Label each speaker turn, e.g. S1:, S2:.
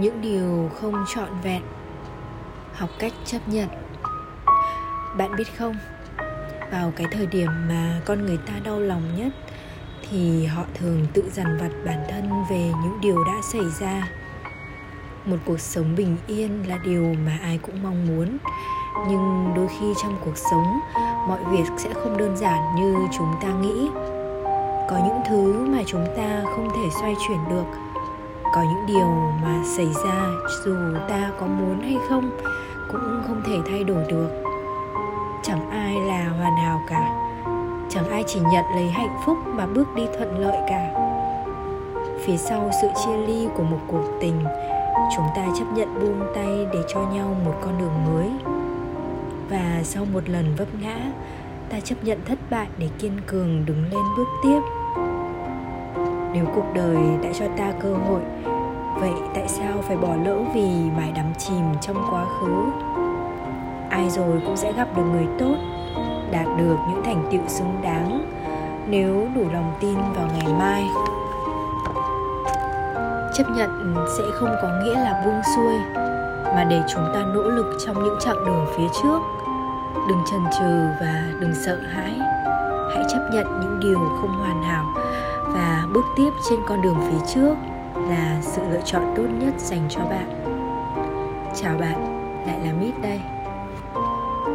S1: những điều không trọn vẹn. Học cách chấp nhận. Bạn biết không, vào cái thời điểm mà con người ta đau lòng nhất thì họ thường tự dằn vặt bản thân về những điều đã xảy ra. Một cuộc sống bình yên là điều mà ai cũng mong muốn, nhưng đôi khi trong cuộc sống, mọi việc sẽ không đơn giản như chúng ta nghĩ. Có những thứ mà chúng ta không thể xoay chuyển được có những điều mà xảy ra, dù ta có muốn hay không, cũng không thể thay đổi được. Chẳng ai là hoàn hảo cả. Chẳng ai chỉ nhận lấy hạnh phúc mà bước đi thuận lợi cả. Phía sau sự chia ly của một cuộc tình, chúng ta chấp nhận buông tay để cho nhau một con đường mới. Và sau một lần vấp ngã, ta chấp nhận thất bại để kiên cường đứng lên bước tiếp nếu cuộc đời đã cho ta cơ hội, vậy tại sao phải bỏ lỡ vì mãi đắm chìm trong quá khứ? Ai rồi cũng sẽ gặp được người tốt, đạt được những thành tựu xứng đáng nếu đủ lòng tin vào ngày mai. Chấp nhận sẽ không có nghĩa là buông xuôi, mà để chúng ta nỗ lực trong những chặng đường phía trước. Đừng chần chừ và đừng sợ hãi. Hãy chấp nhận những điều không hoàn hảo bước tiếp trên con đường phía trước là sự lựa chọn tốt nhất dành cho bạn. Chào bạn, lại là mít đây.